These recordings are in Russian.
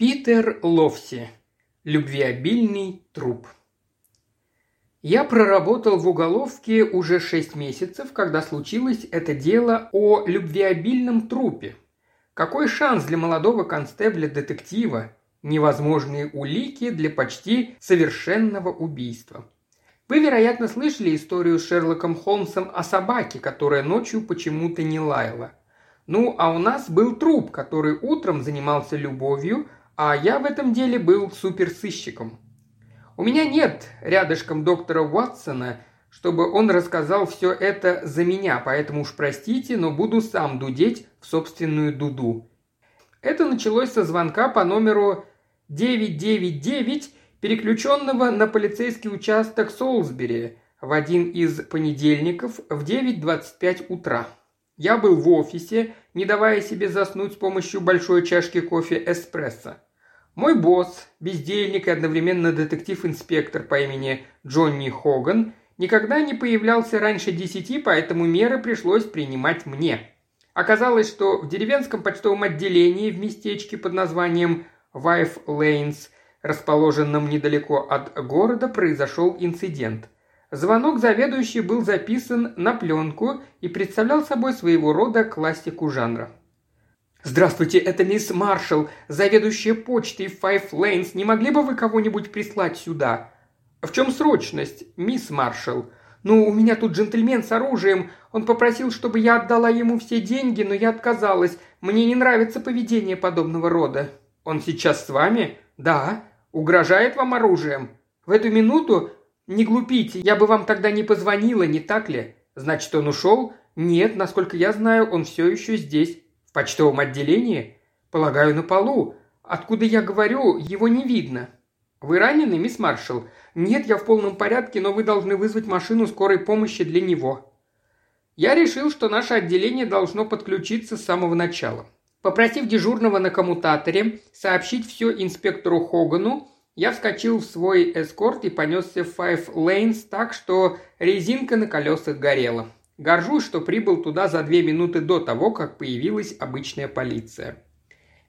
Питер Ловси. Любвеобильный труп. Я проработал в уголовке уже шесть месяцев, когда случилось это дело о любвеобильном трупе. Какой шанс для молодого констебля-детектива? Невозможные улики для почти совершенного убийства. Вы, вероятно, слышали историю с Шерлоком Холмсом о собаке, которая ночью почему-то не лаяла. Ну, а у нас был труп, который утром занимался любовью, а я в этом деле был суперсыщиком. У меня нет рядышком доктора Уатсона, чтобы он рассказал все это за меня, поэтому уж простите, но буду сам дудеть в собственную дуду. Это началось со звонка по номеру 999, переключенного на полицейский участок Солсбери в один из понедельников в 9.25 утра. Я был в офисе, не давая себе заснуть с помощью большой чашки кофе эспрессо. Мой босс, бездельник и одновременно детектив-инспектор по имени Джонни Хоган, никогда не появлялся раньше десяти, поэтому меры пришлось принимать мне. Оказалось, что в деревенском почтовом отделении в местечке под названием Вайф Лейнс, расположенном недалеко от города, произошел инцидент. Звонок заведующий был записан на пленку и представлял собой своего рода классику жанра. «Здравствуйте, это мисс Маршалл, заведующая почтой Five Lanes. Не могли бы вы кого-нибудь прислать сюда?» «В чем срочность, мисс Маршалл?» «Ну, у меня тут джентльмен с оружием. Он попросил, чтобы я отдала ему все деньги, но я отказалась. Мне не нравится поведение подобного рода». «Он сейчас с вами?» «Да». «Угрожает вам оружием?» «В эту минуту?» «Не глупите, я бы вам тогда не позвонила, не так ли?» «Значит, он ушел?» «Нет, насколько я знаю, он все еще здесь». В почтовом отделении? Полагаю, на полу. Откуда я говорю, его не видно. Вы ранены, мисс Маршалл? Нет, я в полном порядке, но вы должны вызвать машину скорой помощи для него. Я решил, что наше отделение должно подключиться с самого начала. Попросив дежурного на коммутаторе сообщить все инспектору Хогану, я вскочил в свой эскорт и понесся в Five Lanes так, что резинка на колесах горела. Горжусь, что прибыл туда за две минуты до того, как появилась обычная полиция.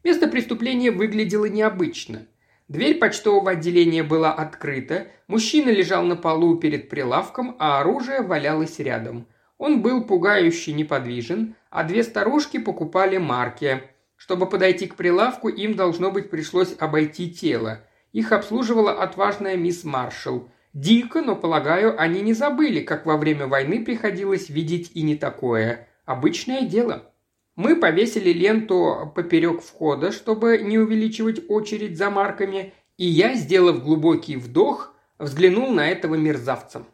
Место преступления выглядело необычно. Дверь почтового отделения была открыта, мужчина лежал на полу перед прилавком, а оружие валялось рядом. Он был пугающе неподвижен, а две старушки покупали марки. Чтобы подойти к прилавку, им, должно быть, пришлось обойти тело. Их обслуживала отважная мисс Маршалл – Дико, но, полагаю, они не забыли, как во время войны приходилось видеть и не такое. Обычное дело. Мы повесили ленту поперек входа, чтобы не увеличивать очередь за марками, и я, сделав глубокий вдох, взглянул на этого мерзавца.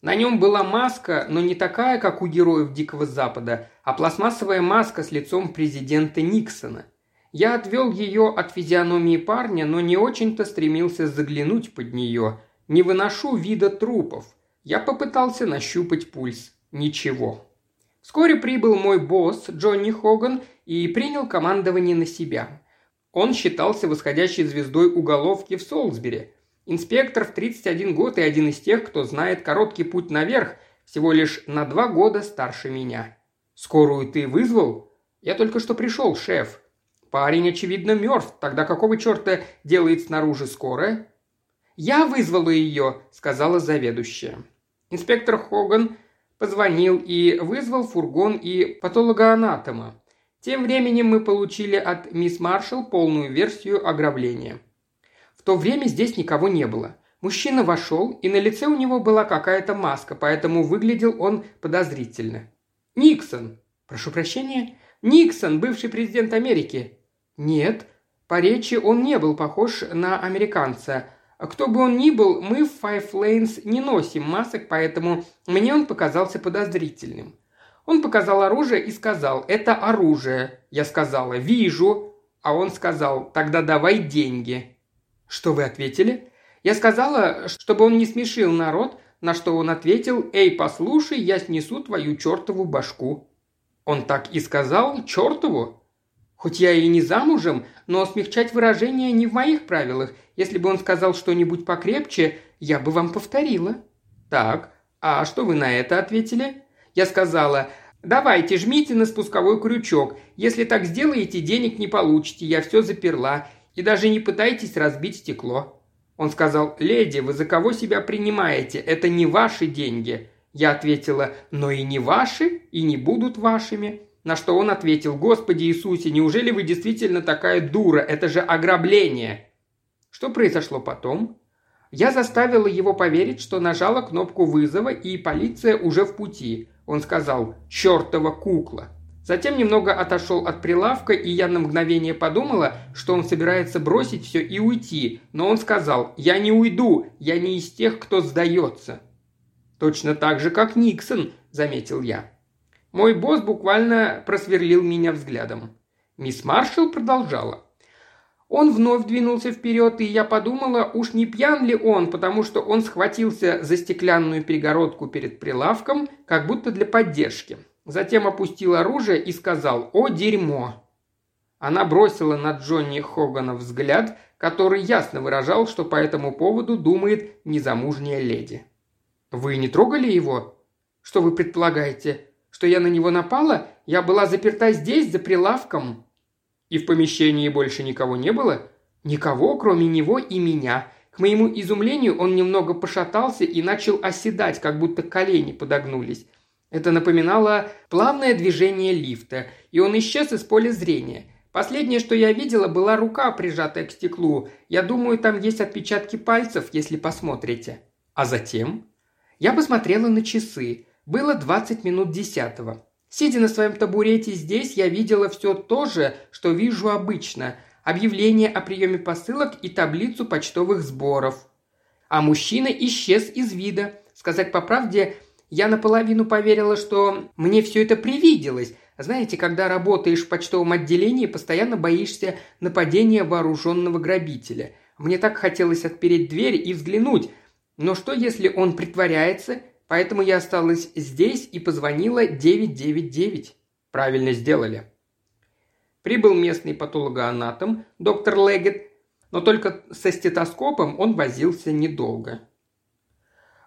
На нем была маска, но не такая, как у героев Дикого Запада, а пластмассовая маска с лицом президента Никсона. Я отвел ее от физиономии парня, но не очень-то стремился заглянуть под нее – не выношу вида трупов. Я попытался нащупать пульс. Ничего. Вскоре прибыл мой босс Джонни Хоган и принял командование на себя. Он считался восходящей звездой уголовки в Солсбери. Инспектор в 31 год и один из тех, кто знает короткий путь наверх, всего лишь на два года старше меня. «Скорую ты вызвал?» «Я только что пришел, шеф». «Парень, очевидно, мертв. Тогда какого черта делает снаружи скорая?» «Я вызвала ее», – сказала заведующая. Инспектор Хоган позвонил и вызвал фургон и патологоанатома. Тем временем мы получили от мисс Маршалл полную версию ограбления. В то время здесь никого не было. Мужчина вошел, и на лице у него была какая-то маска, поэтому выглядел он подозрительно. «Никсон!» «Прошу прощения?» «Никсон, бывший президент Америки». «Нет, по речи он не был похож на американца, кто бы он ни был, мы в Five Lanes не носим масок, поэтому мне он показался подозрительным. Он показал оружие и сказал «Это оружие». Я сказала «Вижу». А он сказал «Тогда давай деньги». Что вы ответили? Я сказала, чтобы он не смешил народ, на что он ответил «Эй, послушай, я снесу твою чертову башку». Он так и сказал «Чертову». Хоть я и не замужем, но смягчать выражение не в моих правилах. Если бы он сказал что-нибудь покрепче, я бы вам повторила». «Так, а что вы на это ответили?» Я сказала, «Давайте, жмите на спусковой крючок. Если так сделаете, денег не получите. Я все заперла. И даже не пытайтесь разбить стекло». Он сказал, «Леди, вы за кого себя принимаете? Это не ваши деньги». Я ответила, «Но и не ваши, и не будут вашими». На что он ответил, «Господи Иисусе, неужели вы действительно такая дура? Это же ограбление!» Что произошло потом? Я заставила его поверить, что нажала кнопку вызова, и полиция уже в пути. Он сказал «чертова кукла». Затем немного отошел от прилавка, и я на мгновение подумала, что он собирается бросить все и уйти, но он сказал «Я не уйду, я не из тех, кто сдается». «Точно так же, как Никсон», – заметил я. Мой босс буквально просверлил меня взглядом. Мисс Маршалл продолжала. Он вновь двинулся вперед, и я подумала, уж не пьян ли он, потому что он схватился за стеклянную перегородку перед прилавком, как будто для поддержки. Затем опустил оружие и сказал «О, дерьмо!». Она бросила на Джонни Хогана взгляд, который ясно выражал, что по этому поводу думает незамужняя леди. «Вы не трогали его?» «Что вы предполагаете? Что я на него напала? Я была заперта здесь, за прилавком». И в помещении больше никого не было? Никого, кроме него и меня. К моему изумлению он немного пошатался и начал оседать, как будто колени подогнулись. Это напоминало плавное движение лифта, и он исчез из поля зрения. Последнее, что я видела, была рука, прижатая к стеклу. Я думаю, там есть отпечатки пальцев, если посмотрите. А затем? Я посмотрела на часы. Было 20 минут десятого. Сидя на своем табурете здесь, я видела все то же, что вижу обычно. Объявление о приеме посылок и таблицу почтовых сборов. А мужчина исчез из вида. Сказать по правде, я наполовину поверила, что мне все это привиделось. Знаете, когда работаешь в почтовом отделении, постоянно боишься нападения вооруженного грабителя. Мне так хотелось отпереть дверь и взглянуть. Но что, если он притворяется Поэтому я осталась здесь и позвонила 999. Правильно сделали. Прибыл местный патологоанатом, доктор Легет, но только со стетоскопом он возился недолго.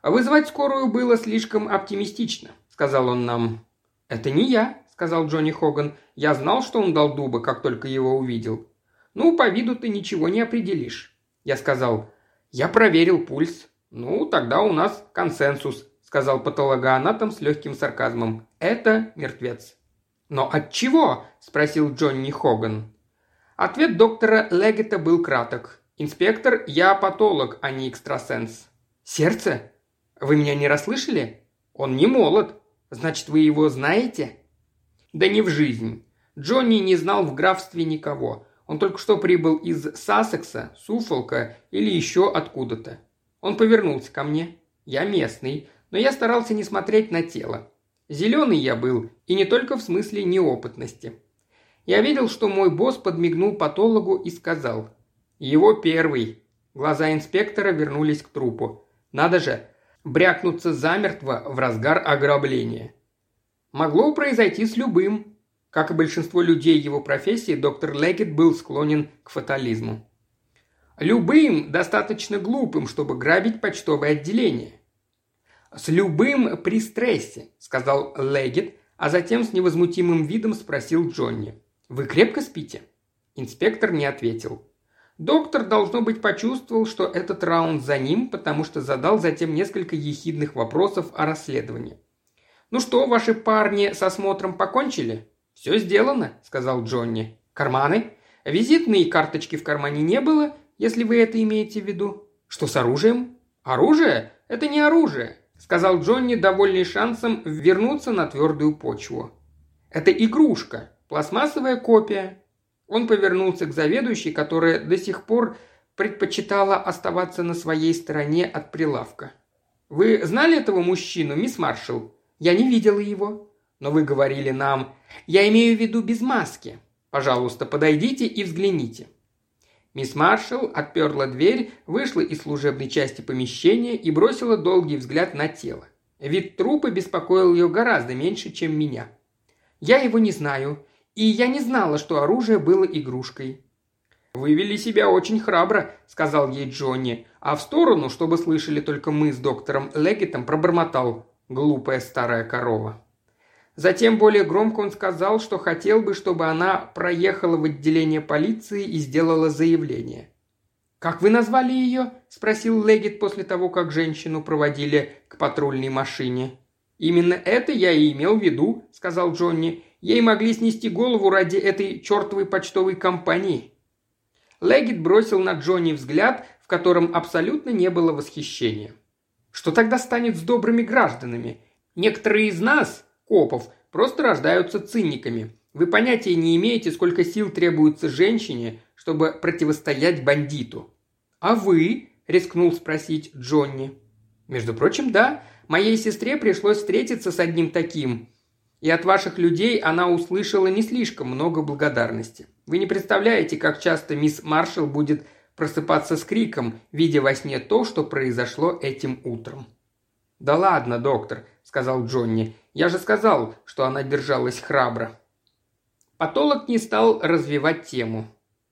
«Вызвать скорую было слишком оптимистично», – сказал он нам. «Это не я», – сказал Джонни Хоган. «Я знал, что он дал дуба, как только его увидел». «Ну, по виду ты ничего не определишь». Я сказал, «Я проверил пульс». «Ну, тогда у нас консенсус сказал патологоанатом с легким сарказмом. «Это мертвец». «Но от чего?» – спросил Джонни Хоган. Ответ доктора Легета был краток. «Инспектор, я патолог, а не экстрасенс». «Сердце? Вы меня не расслышали? Он не молод. Значит, вы его знаете?» «Да не в жизнь. Джонни не знал в графстве никого. Он только что прибыл из Сассекса, Суфолка или еще откуда-то. Он повернулся ко мне. Я местный, но я старался не смотреть на тело. Зеленый я был, и не только в смысле неопытности. Я видел, что мой босс подмигнул патологу и сказал «Его первый». Глаза инспектора вернулись к трупу. Надо же, брякнуться замертво в разгар ограбления. Могло произойти с любым. Как и большинство людей его профессии, доктор Легет был склонен к фатализму. Любым достаточно глупым, чтобы грабить почтовое отделение. «С любым при стрессе», – сказал Легет, а затем с невозмутимым видом спросил Джонни. «Вы крепко спите?» Инспектор не ответил. Доктор, должно быть, почувствовал, что этот раунд за ним, потому что задал затем несколько ехидных вопросов о расследовании. «Ну что, ваши парни с осмотром покончили?» «Все сделано», – сказал Джонни. «Карманы?» «Визитные карточки в кармане не было, если вы это имеете в виду». «Что с оружием?» «Оружие? Это не оружие. – сказал Джонни, довольный шансом вернуться на твердую почву. «Это игрушка, пластмассовая копия». Он повернулся к заведующей, которая до сих пор предпочитала оставаться на своей стороне от прилавка. «Вы знали этого мужчину, мисс Маршалл?» «Я не видела его». «Но вы говорили нам...» «Я имею в виду без маски. Пожалуйста, подойдите и взгляните». Мисс Маршалл отперла дверь, вышла из служебной части помещения и бросила долгий взгляд на тело. Вид трупа беспокоил ее гораздо меньше, чем меня. Я его не знаю, и я не знала, что оружие было игрушкой. «Вы вели себя очень храбро», – сказал ей Джонни, а в сторону, чтобы слышали только мы с доктором Леггетом, пробормотал «глупая старая корова». Затем более громко он сказал, что хотел бы, чтобы она проехала в отделение полиции и сделала заявление. «Как вы назвали ее?» – спросил Легет после того, как женщину проводили к патрульной машине. «Именно это я и имел в виду», – сказал Джонни. «Ей могли снести голову ради этой чертовой почтовой компании». Легет бросил на Джонни взгляд, в котором абсолютно не было восхищения. «Что тогда станет с добрыми гражданами? Некоторые из нас, копов, просто рождаются циниками. Вы понятия не имеете, сколько сил требуется женщине, чтобы противостоять бандиту. А вы? рискнул спросить Джонни. Между прочим, да. Моей сестре пришлось встретиться с одним таким. И от ваших людей она услышала не слишком много благодарности. Вы не представляете, как часто мисс Маршалл будет просыпаться с криком, видя во сне то, что произошло этим утром. «Да ладно, доктор», — сказал Джонни. «Я же сказал, что она держалась храбро». Патолог не стал развивать тему.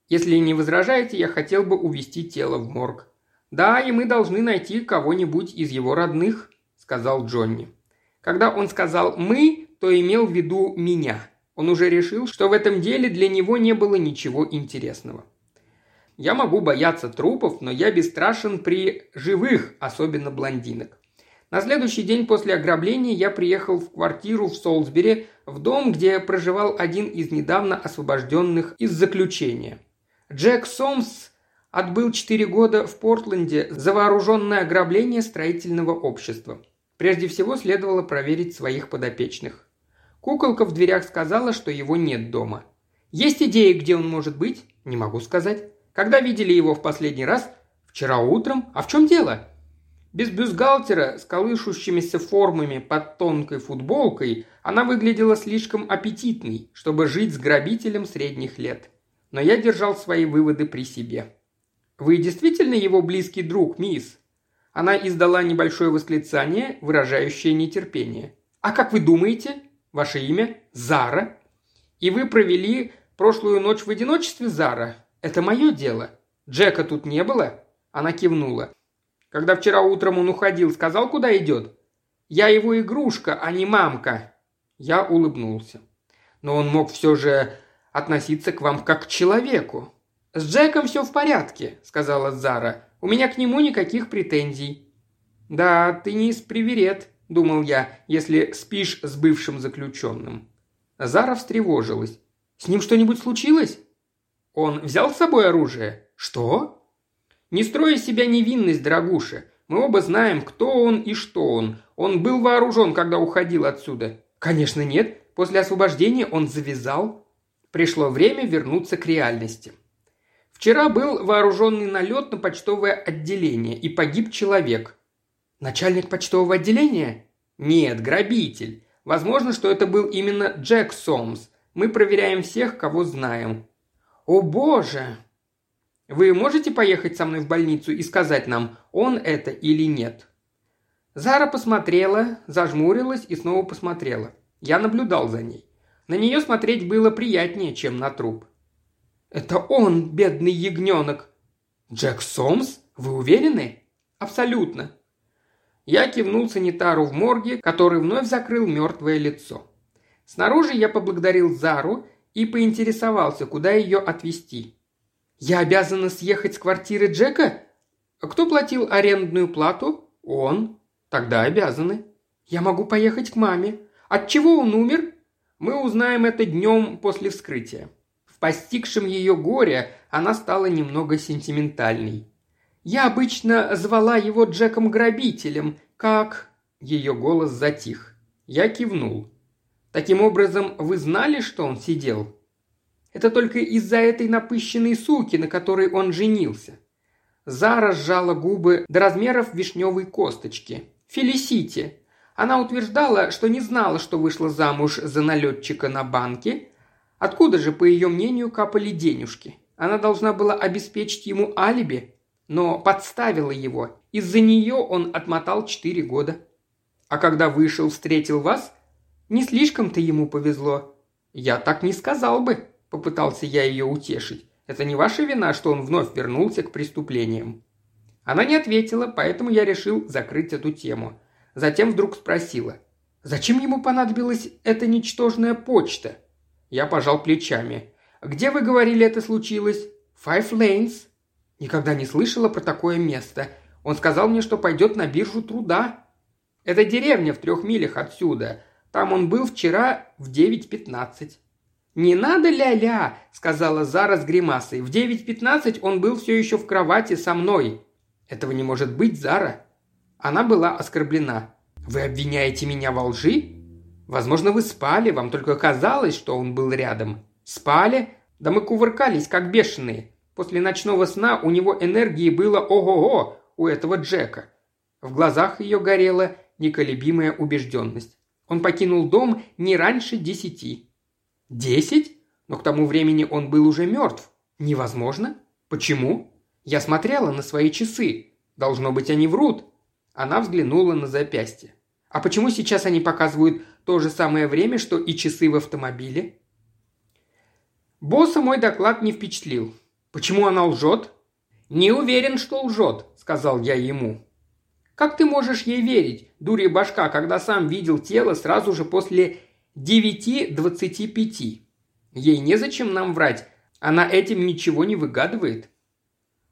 «Если не возражаете, я хотел бы увести тело в морг». «Да, и мы должны найти кого-нибудь из его родных», — сказал Джонни. Когда он сказал «мы», то имел в виду меня. Он уже решил, что в этом деле для него не было ничего интересного. Я могу бояться трупов, но я бесстрашен при живых, особенно блондинок. На следующий день после ограбления я приехал в квартиру в Солсбери, в дом, где проживал один из недавно освобожденных из заключения. Джек Сомс отбыл 4 года в Портленде за вооруженное ограбление строительного общества. Прежде всего следовало проверить своих подопечных. Куколка в дверях сказала, что его нет дома. Есть идеи, где он может быть? Не могу сказать. Когда видели его в последний раз? Вчера утром. А в чем дело? Без бюстгальтера с колышущимися формами под тонкой футболкой она выглядела слишком аппетитной, чтобы жить с грабителем средних лет. Но я держал свои выводы при себе. «Вы действительно его близкий друг, мисс?» Она издала небольшое восклицание, выражающее нетерпение. «А как вы думаете? Ваше имя? Зара? И вы провели прошлую ночь в одиночестве, Зара? Это мое дело. Джека тут не было?» Она кивнула. Когда вчера утром он уходил, сказал, куда идет? Я его игрушка, а не мамка. Я улыбнулся. Но он мог все же относиться к вам как к человеку. «С Джеком все в порядке», — сказала Зара. «У меня к нему никаких претензий». «Да, ты не из приверет», — думал я, «если спишь с бывшим заключенным». Зара встревожилась. «С ним что-нибудь случилось?» «Он взял с собой оружие?» «Что?» Не строй из себя невинность, дорогуша. Мы оба знаем, кто он и что он. Он был вооружен, когда уходил отсюда. Конечно, нет. После освобождения он завязал. Пришло время вернуться к реальности. Вчера был вооруженный налет на почтовое отделение, и погиб человек. Начальник почтового отделения? Нет, грабитель. Возможно, что это был именно Джек Сомс. Мы проверяем всех, кого знаем. О боже! Вы можете поехать со мной в больницу и сказать нам, он это или нет?» Зара посмотрела, зажмурилась и снова посмотрела. Я наблюдал за ней. На нее смотреть было приятнее, чем на труп. «Это он, бедный ягненок!» «Джек Сомс? Вы уверены?» «Абсолютно». Я кивнул санитару в морге, который вновь закрыл мертвое лицо. Снаружи я поблагодарил Зару и поинтересовался, куда ее отвезти. «Я обязана съехать с квартиры Джека? Кто платил арендную плату? Он. Тогда обязаны. Я могу поехать к маме. От чего он умер? Мы узнаем это днем после вскрытия. В постигшем ее горе она стала немного сентиментальной. Я обычно звала его Джеком-грабителем, как...» Ее голос затих. Я кивнул. «Таким образом, вы знали, что он сидел?» Это только из-за этой напыщенной суки, на которой он женился. Зара сжала губы до размеров вишневой косточки. Фелисити. Она утверждала, что не знала, что вышла замуж за налетчика на банке. Откуда же, по ее мнению, капали денежки? Она должна была обеспечить ему алиби, но подставила его. Из-за нее он отмотал четыре года. А когда вышел, встретил вас? Не слишком-то ему повезло. Я так не сказал бы, Попытался я ее утешить. Это не ваша вина, что он вновь вернулся к преступлениям. Она не ответила, поэтому я решил закрыть эту тему. Затем вдруг спросила. Зачем ему понадобилась эта ничтожная почта? Я пожал плечами. Где вы говорили это случилось? Five Lanes. Никогда не слышала про такое место. Он сказал мне, что пойдет на биржу труда. Это деревня в трех милях отсюда. Там он был вчера в 9.15. «Не надо ля-ля», — сказала Зара с гримасой. «В 9.15 он был все еще в кровати со мной». «Этого не может быть, Зара». Она была оскорблена. «Вы обвиняете меня во лжи? Возможно, вы спали, вам только казалось, что он был рядом. Спали? Да мы кувыркались, как бешеные. После ночного сна у него энергии было ого-го у этого Джека. В глазах ее горела неколебимая убежденность. Он покинул дом не раньше десяти. Десять? Но к тому времени он был уже мертв. Невозможно. Почему? Я смотрела на свои часы. Должно быть, они врут. Она взглянула на запястье. А почему сейчас они показывают то же самое время, что и часы в автомобиле? Босса мой доклад не впечатлил. Почему она лжет? Не уверен, что лжет, сказал я ему. Как ты можешь ей верить, дурья башка, когда сам видел тело сразу же после девяти двадцати пяти? Ей незачем нам врать, она этим ничего не выгадывает.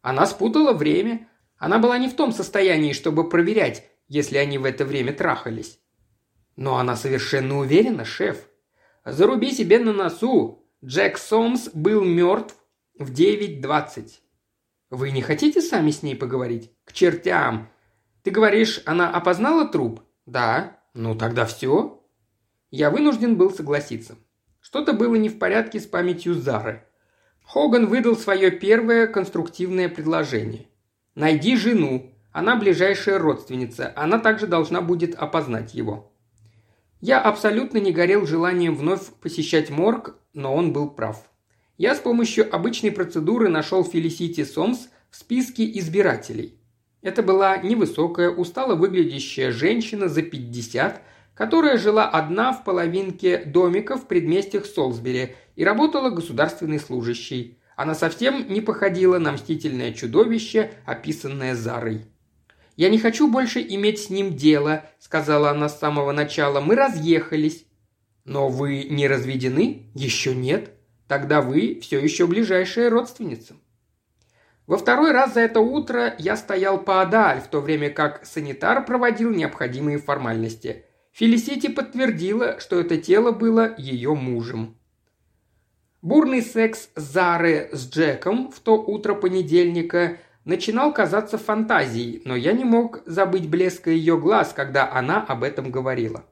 Она спутала время, она была не в том состоянии, чтобы проверять, если они в это время трахались. Но она совершенно уверена, шеф. Заруби себе на носу. Джек Сомс был мертв в 9.20. Вы не хотите сами с ней поговорить? К чертям. Ты говоришь, она опознала труп? Да. Ну тогда все. Я вынужден был согласиться. Что-то было не в порядке с памятью Зары. Хоган выдал свое первое конструктивное предложение. Найди жену. Она ближайшая родственница. Она также должна будет опознать его. Я абсолютно не горел желанием вновь посещать морг, но он был прав. Я с помощью обычной процедуры нашел Фелисити Сомс в списке избирателей. Это была невысокая, устало выглядящая женщина за 50, которая жила одна в половинке домика в предместьях Солсбери и работала государственной служащей. Она совсем не походила на мстительное чудовище, описанное Зарой. «Я не хочу больше иметь с ним дело», — сказала она с самого начала. «Мы разъехались». «Но вы не разведены?» «Еще нет». «Тогда вы все еще ближайшая родственница». Во второй раз за это утро я стоял поодаль, в то время как санитар проводил необходимые формальности. Фелисити подтвердила, что это тело было ее мужем. Бурный секс Зары с Джеком в то утро понедельника начинал казаться фантазией, но я не мог забыть блеска ее глаз, когда она об этом говорила.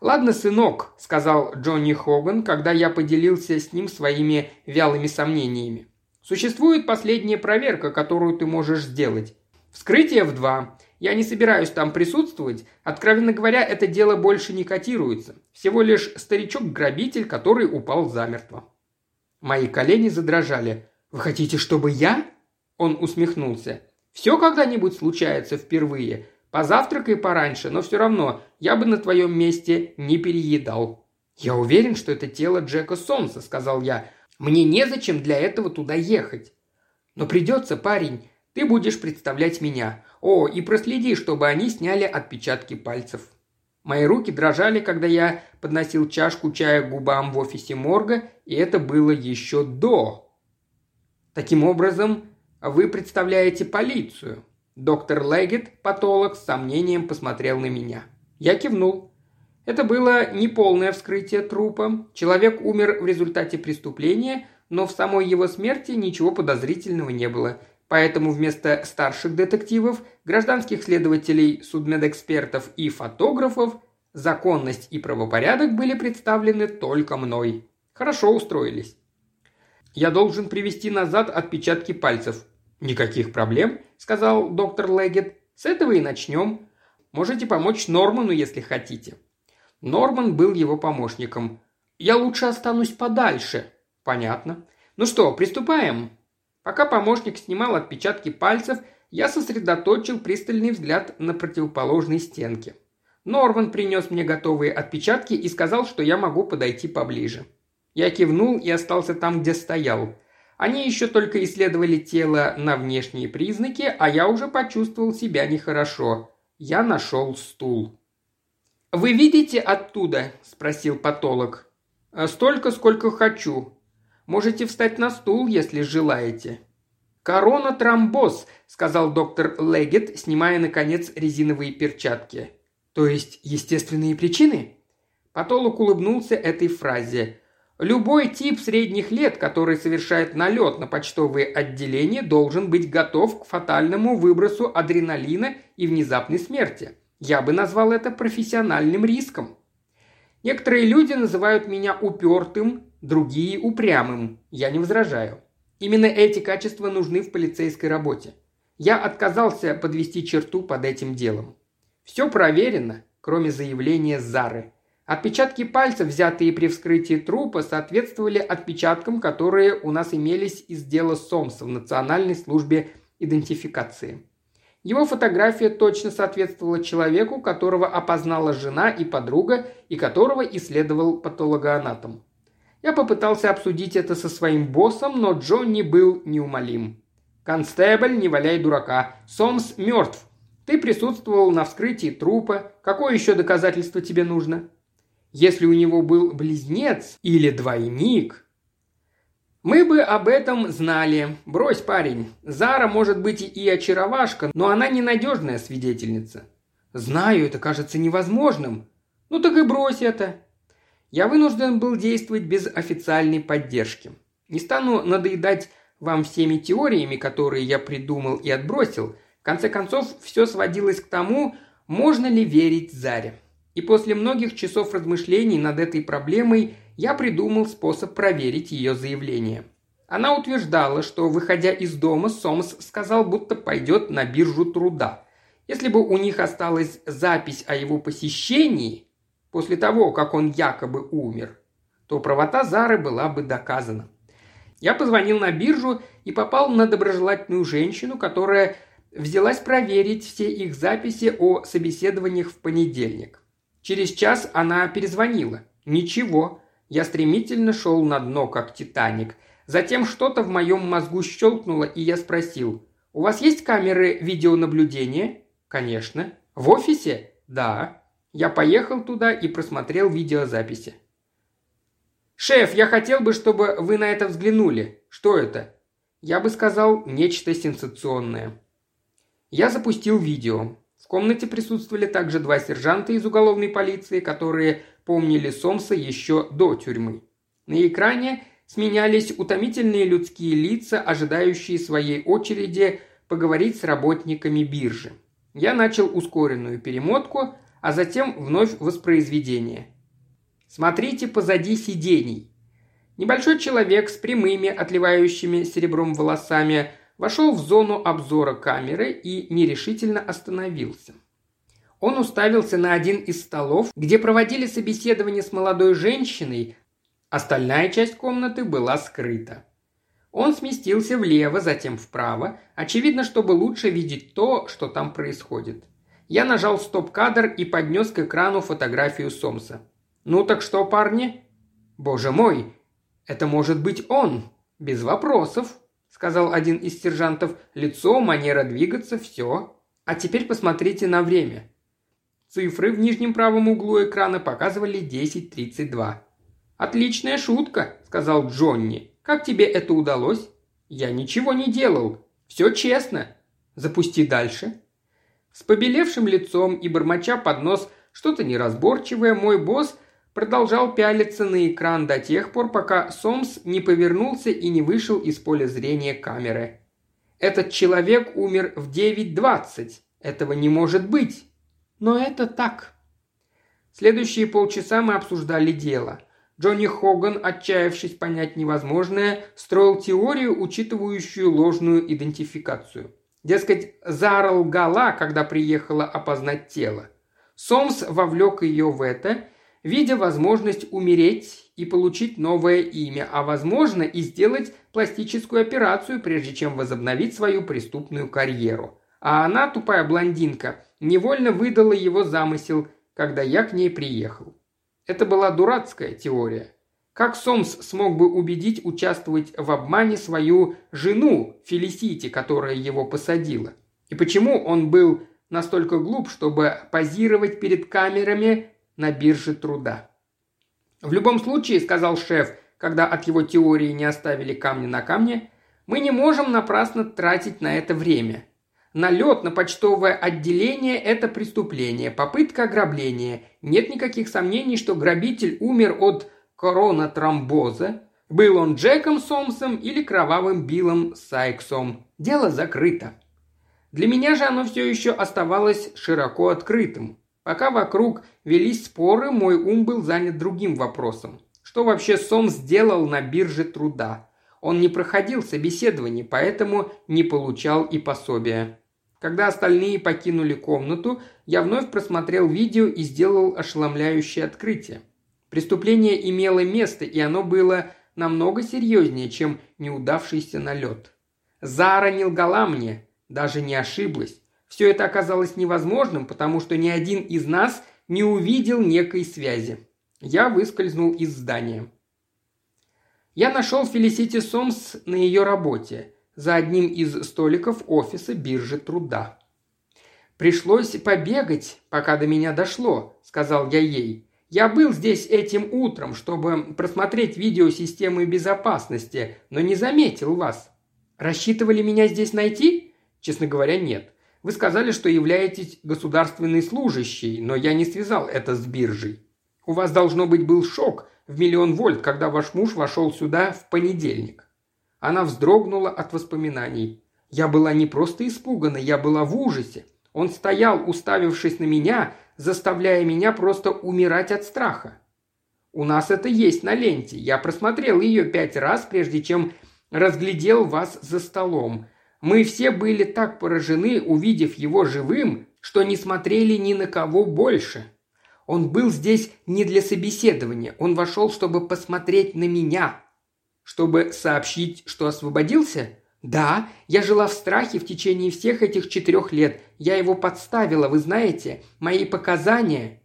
«Ладно, сынок», – сказал Джонни Хоган, когда я поделился с ним своими вялыми сомнениями. «Существует последняя проверка, которую ты можешь сделать. Вскрытие в два. Я не собираюсь там присутствовать. Откровенно говоря, это дело больше не котируется. Всего лишь старичок-грабитель, который упал замертво». Мои колени задрожали. «Вы хотите, чтобы я?» Он усмехнулся. «Все когда-нибудь случается впервые. Позавтракай пораньше, но все равно я бы на твоем месте не переедал». «Я уверен, что это тело Джека Сомса», — сказал я. «Мне незачем для этого туда ехать». «Но придется, парень. Ты будешь представлять меня. О, и проследи, чтобы они сняли отпечатки пальцев». Мои руки дрожали, когда я подносил чашку чая к губам в офисе морга, и это было еще до. Таким образом, вы представляете полицию. Доктор Легет, патолог, с сомнением посмотрел на меня. Я кивнул. Это было неполное вскрытие трупа. Человек умер в результате преступления, но в самой его смерти ничего подозрительного не было. Поэтому вместо старших детективов, гражданских следователей, судмедэкспертов и фотографов законность и правопорядок были представлены только мной. Хорошо устроились. Я должен привести назад отпечатки пальцев. Никаких проблем, сказал доктор Легет. С этого и начнем. Можете помочь Норману, если хотите. Норман был его помощником. Я лучше останусь подальше. Понятно. Ну что, приступаем? Пока помощник снимал отпечатки пальцев, я сосредоточил пристальный взгляд на противоположной стенке. Норман принес мне готовые отпечатки и сказал, что я могу подойти поближе. Я кивнул и остался там, где стоял. Они еще только исследовали тело на внешние признаки, а я уже почувствовал себя нехорошо. Я нашел стул. «Вы видите оттуда?» – спросил патолог. «А «Столько, сколько хочу. Можете встать на стул, если желаете». «Корона тромбоз», – сказал доктор Легет, снимая, наконец, резиновые перчатки. «То есть естественные причины?» Патолог улыбнулся этой фразе. Любой тип средних лет, который совершает налет на почтовые отделения, должен быть готов к фатальному выбросу адреналина и внезапной смерти. Я бы назвал это профессиональным риском. Некоторые люди называют меня упертым, другие – упрямым. Я не возражаю. Именно эти качества нужны в полицейской работе. Я отказался подвести черту под этим делом. Все проверено, кроме заявления Зары. Отпечатки пальцев, взятые при вскрытии трупа, соответствовали отпечаткам, которые у нас имелись из дела Сомса в Национальной службе идентификации. Его фотография точно соответствовала человеку, которого опознала жена и подруга, и которого исследовал патологоанатом. Я попытался обсудить это со своим боссом, но Джонни был неумолим. «Констебль, не валяй дурака. Сомс мертв. Ты присутствовал на вскрытии трупа. Какое еще доказательство тебе нужно?» «Если у него был близнец или двойник...» «Мы бы об этом знали. Брось, парень. Зара может быть и очаровашка, но она ненадежная свидетельница». «Знаю, это кажется невозможным. Ну так и брось это. Я вынужден был действовать без официальной поддержки. Не стану надоедать вам всеми теориями, которые я придумал и отбросил. В конце концов, все сводилось к тому, можно ли верить Заре. И после многих часов размышлений над этой проблемой я придумал способ проверить ее заявление. Она утверждала, что, выходя из дома, Сомс сказал, будто пойдет на биржу труда. Если бы у них осталась запись о его посещении, после того, как он якобы умер, то правота Зары была бы доказана. Я позвонил на биржу и попал на доброжелательную женщину, которая взялась проверить все их записи о собеседованиях в понедельник. Через час она перезвонила. Ничего. Я стремительно шел на дно, как Титаник. Затем что-то в моем мозгу щелкнуло, и я спросил. «У вас есть камеры видеонаблюдения?» «Конечно». «В офисе?» «Да». Я поехал туда и просмотрел видеозаписи. «Шеф, я хотел бы, чтобы вы на это взглянули. Что это?» Я бы сказал, нечто сенсационное. Я запустил видео. В комнате присутствовали также два сержанта из уголовной полиции, которые помнили Сомса еще до тюрьмы. На экране сменялись утомительные людские лица, ожидающие своей очереди поговорить с работниками биржи. Я начал ускоренную перемотку, а затем вновь воспроизведение. Смотрите позади сидений. Небольшой человек с прямыми, отливающими серебром волосами, вошел в зону обзора камеры и нерешительно остановился. Он уставился на один из столов, где проводили собеседование с молодой женщиной, остальная часть комнаты была скрыта. Он сместился влево, затем вправо, очевидно, чтобы лучше видеть то, что там происходит. Я нажал стоп-кадр и поднес к экрану фотографию Сомса. «Ну так что, парни?» «Боже мой, это может быть он!» «Без вопросов», — сказал один из сержантов. «Лицо, манера двигаться, все. А теперь посмотрите на время». Цифры в нижнем правом углу экрана показывали 10.32. «Отличная шутка», — сказал Джонни. «Как тебе это удалось?» «Я ничего не делал. Все честно. Запусти дальше». С побелевшим лицом и бормоча под нос что-то неразборчивое, мой босс продолжал пялиться на экран до тех пор, пока Сомс не повернулся и не вышел из поля зрения камеры. «Этот человек умер в 9.20. Этого не может быть!» «Но это так!» Следующие полчаса мы обсуждали дело. Джонни Хоган, отчаявшись понять невозможное, строил теорию, учитывающую ложную идентификацию – Дескать, Зара лгала, когда приехала опознать тело. Сомс вовлек ее в это, видя возможность умереть и получить новое имя, а возможно и сделать пластическую операцию, прежде чем возобновить свою преступную карьеру. А она, тупая блондинка, невольно выдала его замысел, когда я к ней приехал. Это была дурацкая теория – как Сомс смог бы убедить участвовать в обмане свою жену Фелисити, которая его посадила? И почему он был настолько глуп, чтобы позировать перед камерами на бирже труда. В любом случае, сказал шеф, когда от его теории не оставили камня на камне, мы не можем напрасно тратить на это время. Налет на почтовое отделение – это преступление, попытка ограбления. Нет никаких сомнений, что грабитель умер от коронатромбоза. Был он Джеком Сомсом или кровавым Биллом Сайксом. Дело закрыто. Для меня же оно все еще оставалось широко открытым. Пока вокруг велись споры, мой ум был занят другим вопросом. Что вообще Сомс сделал на бирже труда? Он не проходил собеседование, поэтому не получал и пособия. Когда остальные покинули комнату, я вновь просмотрел видео и сделал ошеломляющее открытие. Преступление имело место, и оно было намного серьезнее, чем неудавшийся налет. Зара не лгала мне, даже не ошиблась. Все это оказалось невозможным, потому что ни один из нас не увидел некой связи. Я выскользнул из здания. Я нашел Фелисити Сомс на ее работе – за одним из столиков офиса биржи труда. «Пришлось побегать, пока до меня дошло», – сказал я ей. «Я был здесь этим утром, чтобы просмотреть видеосистемы безопасности, но не заметил вас. Рассчитывали меня здесь найти? Честно говоря, нет. Вы сказали, что являетесь государственной служащей, но я не связал это с биржей. У вас, должно быть, был шок в миллион вольт, когда ваш муж вошел сюда в понедельник. Она вздрогнула от воспоминаний. Я была не просто испугана, я была в ужасе. Он стоял, уставившись на меня, заставляя меня просто умирать от страха. У нас это есть на ленте. Я просмотрел ее пять раз, прежде чем разглядел вас за столом. Мы все были так поражены, увидев его живым, что не смотрели ни на кого больше. Он был здесь не для собеседования, он вошел, чтобы посмотреть на меня, чтобы сообщить, что освободился? Да, я жила в страхе в течение всех этих четырех лет. Я его подставила, вы знаете, мои показания.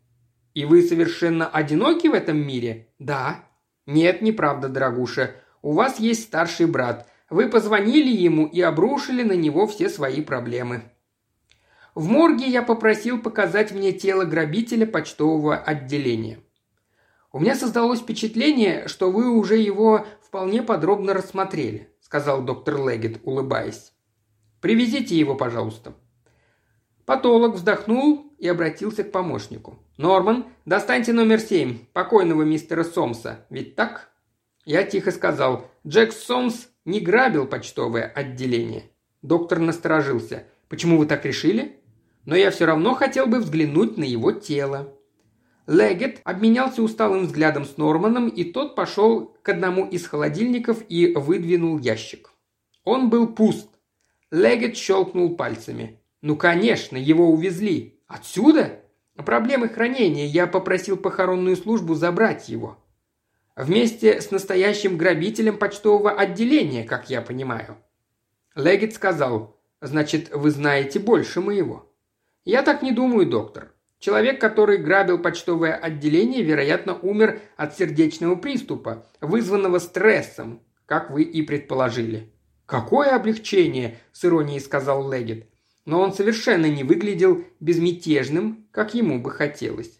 И вы совершенно одиноки в этом мире? Да. Нет, неправда, дорогуша. У вас есть старший брат. Вы позвонили ему и обрушили на него все свои проблемы. В морге я попросил показать мне тело грабителя почтового отделения. У меня создалось впечатление, что вы уже его вполне подробно рассмотрели», – сказал доктор Легет, улыбаясь. «Привезите его, пожалуйста». Патолог вздохнул и обратился к помощнику. «Норман, достаньте номер семь, покойного мистера Сомса, ведь так?» Я тихо сказал, Джек Сомс не грабил почтовое отделение. Доктор насторожился. «Почему вы так решили?» «Но я все равно хотел бы взглянуть на его тело». Легет обменялся усталым взглядом с Норманом, и тот пошел к одному из холодильников и выдвинул ящик. Он был пуст. Легет щелкнул пальцами. «Ну, конечно, его увезли. Отсюда?» «Проблемы хранения. Я попросил похоронную службу забрать его». «Вместе с настоящим грабителем почтового отделения, как я понимаю». Легет сказал, «Значит, вы знаете больше моего». «Я так не думаю, доктор. Человек, который грабил почтовое отделение, вероятно, умер от сердечного приступа, вызванного стрессом, как вы и предположили. «Какое облегчение!» – с иронией сказал Легет. Но он совершенно не выглядел безмятежным, как ему бы хотелось.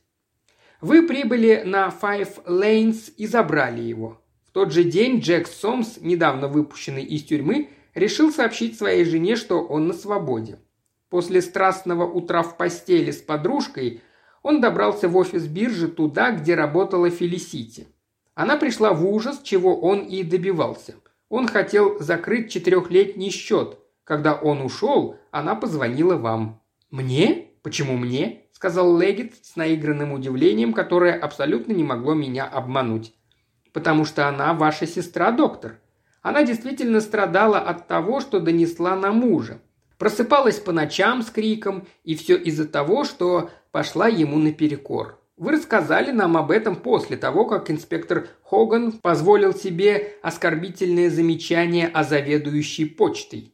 Вы прибыли на Five Lanes и забрали его. В тот же день Джек Сомс, недавно выпущенный из тюрьмы, решил сообщить своей жене, что он на свободе. После страстного утра в постели с подружкой он добрался в офис биржи туда, где работала Фелисити. Она пришла в ужас, чего он и добивался. Он хотел закрыть четырехлетний счет. Когда он ушел, она позвонила вам. «Мне? Почему мне?» – сказал Легет с наигранным удивлением, которое абсолютно не могло меня обмануть. «Потому что она ваша сестра, доктор. Она действительно страдала от того, что донесла на мужа. Просыпалась по ночам с криком, и все из-за того, что пошла ему наперекор. Вы рассказали нам об этом после того, как инспектор Хоган позволил себе оскорбительное замечание о заведующей почтой.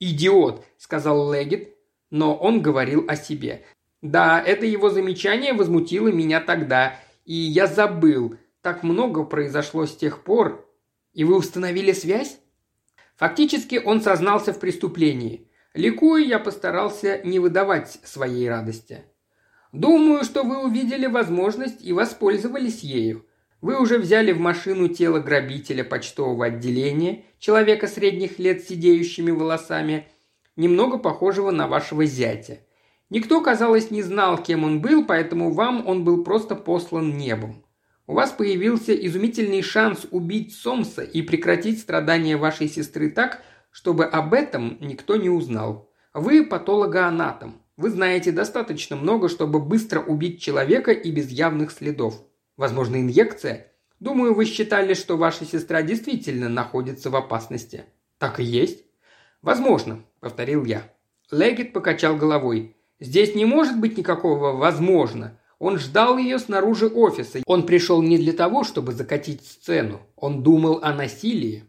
«Идиот», – сказал Легет, но он говорил о себе. «Да, это его замечание возмутило меня тогда, и я забыл. Так много произошло с тех пор. И вы установили связь?» Фактически он сознался в преступлении. Ликуя, я постарался не выдавать своей радости. Думаю, что вы увидели возможность и воспользовались ею. Вы уже взяли в машину тело грабителя почтового отделения, человека средних лет с сидеющими волосами, немного похожего на вашего зятя. Никто, казалось, не знал, кем он был, поэтому вам он был просто послан небом. У вас появился изумительный шанс убить Сомса и прекратить страдания вашей сестры так, чтобы об этом никто не узнал. Вы патологоанатом. Вы знаете достаточно много, чтобы быстро убить человека и без явных следов. Возможно, инъекция? Думаю, вы считали, что ваша сестра действительно находится в опасности. Так и есть. Возможно, повторил я. Легет покачал головой. Здесь не может быть никакого «возможно». Он ждал ее снаружи офиса. Он пришел не для того, чтобы закатить сцену. Он думал о насилии.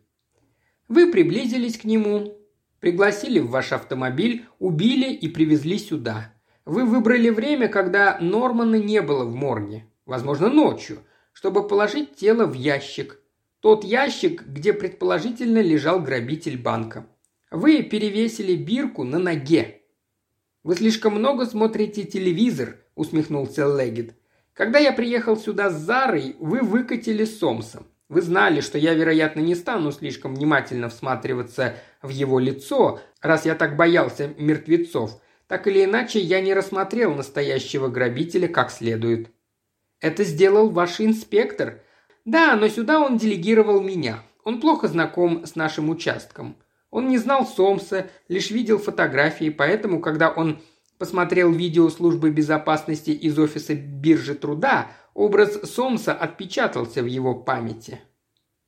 Вы приблизились к нему, пригласили в ваш автомобиль, убили и привезли сюда. Вы выбрали время, когда Нормана не было в морге возможно, ночью, чтобы положить тело в ящик. Тот ящик, где предположительно лежал грабитель банка. Вы перевесили бирку на ноге. «Вы слишком много смотрите телевизор», – усмехнулся Легет. «Когда я приехал сюда с Зарой, вы выкатили Сомса. Вы знали, что я, вероятно, не стану слишком внимательно всматриваться в его лицо, раз я так боялся мертвецов. Так или иначе, я не рассмотрел настоящего грабителя как следует. Это сделал ваш инспектор. Да, но сюда он делегировал меня. Он плохо знаком с нашим участком. Он не знал Сомса, лишь видел фотографии, поэтому, когда он посмотрел видео службы безопасности из офиса биржи труда, образ Сомса отпечатался в его памяти.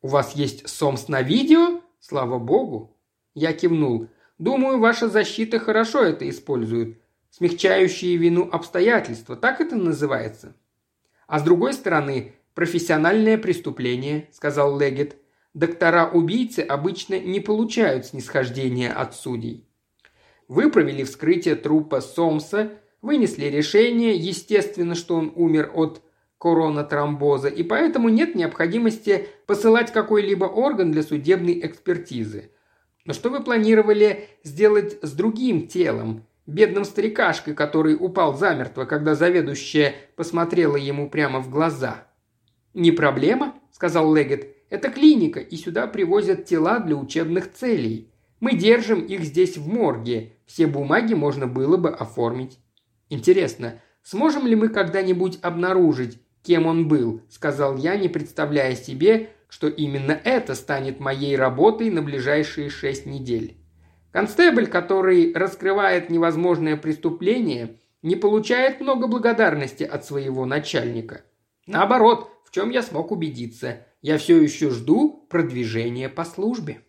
«У вас есть Сомс на видео? Слава богу!» Я кивнул. «Думаю, ваша защита хорошо это использует. Смягчающие вину обстоятельства, так это называется?» А с другой стороны, профессиональное преступление, сказал Легет. Доктора-убийцы обычно не получают снисхождения от судей. Вы провели вскрытие трупа Сомса, вынесли решение, естественно, что он умер от коронатромбоза, и поэтому нет необходимости посылать какой-либо орган для судебной экспертизы. Но что вы планировали сделать с другим телом, бедным старикашкой, который упал замертво, когда заведующая посмотрела ему прямо в глаза. «Не проблема», – сказал Легет. «Это клиника, и сюда привозят тела для учебных целей. Мы держим их здесь в морге. Все бумаги можно было бы оформить». «Интересно, сможем ли мы когда-нибудь обнаружить, кем он был?» – сказал я, не представляя себе, что именно это станет моей работой на ближайшие шесть недель. Констебль, который раскрывает невозможное преступление, не получает много благодарности от своего начальника. Наоборот, в чем я смог убедиться, я все еще жду продвижения по службе.